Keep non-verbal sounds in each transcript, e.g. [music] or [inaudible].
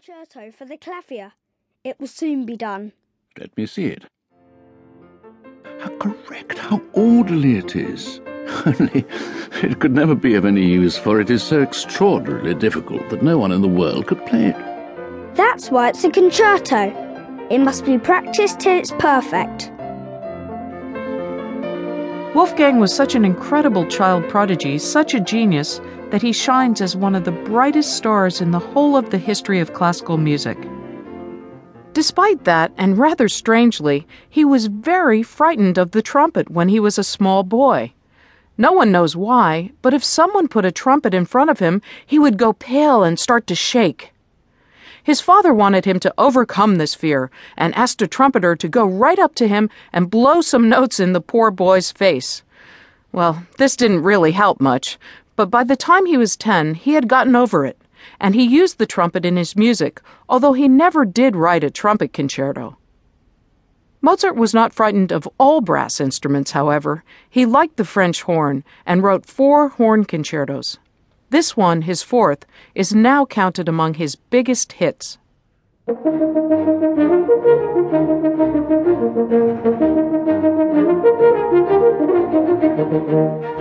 concerto for the clavier. It will soon be done. Let me see it. How correct, how orderly it is. [laughs] Only it could never be of any use, for it is so extraordinarily difficult that no one in the world could play it. That's why it's a concerto. It must be practiced till it's perfect. Wolfgang was such an incredible child prodigy, such a genius, that he shines as one of the brightest stars in the whole of the history of classical music. Despite that, and rather strangely, he was very frightened of the trumpet when he was a small boy. No one knows why, but if someone put a trumpet in front of him, he would go pale and start to shake. His father wanted him to overcome this fear and asked a trumpeter to go right up to him and blow some notes in the poor boy's face. Well, this didn't really help much, but by the time he was 10, he had gotten over it, and he used the trumpet in his music, although he never did write a trumpet concerto. Mozart was not frightened of all brass instruments, however. He liked the French horn and wrote four horn concertos. This one, his fourth, is now counted among his biggest hits. [laughs]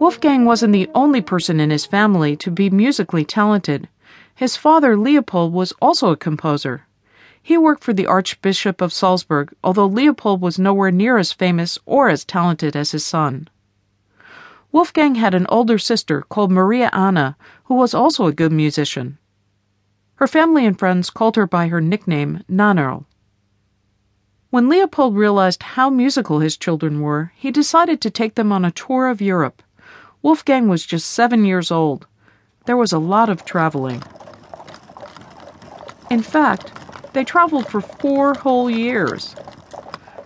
Wolfgang wasn't the only person in his family to be musically talented. His father, Leopold, was also a composer. He worked for the Archbishop of Salzburg, although Leopold was nowhere near as famous or as talented as his son. Wolfgang had an older sister called Maria Anna, who was also a good musician. Her family and friends called her by her nickname, Nannerl. When Leopold realized how musical his children were, he decided to take them on a tour of Europe. Wolfgang was just seven years old. There was a lot of traveling. In fact, they traveled for four whole years.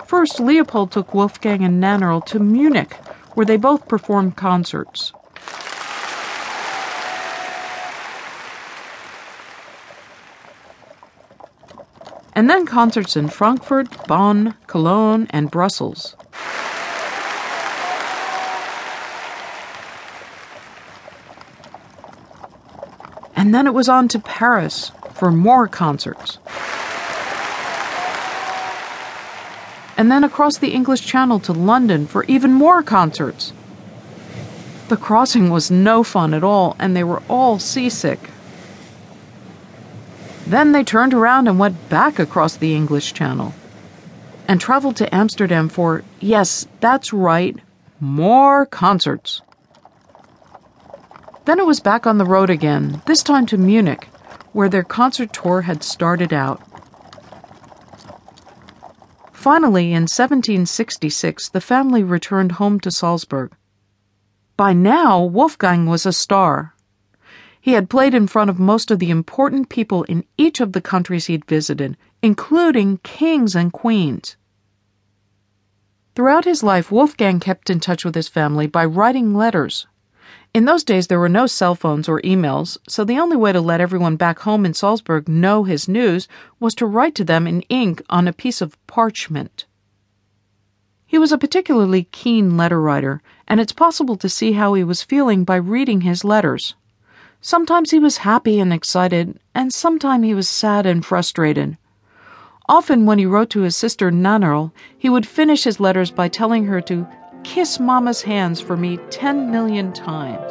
First, Leopold took Wolfgang and Nannerl to Munich, where they both performed concerts. And then concerts in Frankfurt, Bonn, Cologne, and Brussels. And then it was on to Paris for more concerts. And then across the English Channel to London for even more concerts. The crossing was no fun at all, and they were all seasick. Then they turned around and went back across the English Channel and traveled to Amsterdam for, yes, that's right, more concerts. Then it was back on the road again, this time to Munich, where their concert tour had started out. Finally, in 1766, the family returned home to Salzburg. By now, Wolfgang was a star. He had played in front of most of the important people in each of the countries he'd visited, including kings and queens. Throughout his life, Wolfgang kept in touch with his family by writing letters. In those days, there were no cell phones or emails, so the only way to let everyone back home in Salzburg know his news was to write to them in ink on a piece of parchment. He was a particularly keen letter writer, and it's possible to see how he was feeling by reading his letters. Sometimes he was happy and excited, and sometimes he was sad and frustrated. Often, when he wrote to his sister Nannerl, he would finish his letters by telling her to kiss Mama's hands for me 10 million times.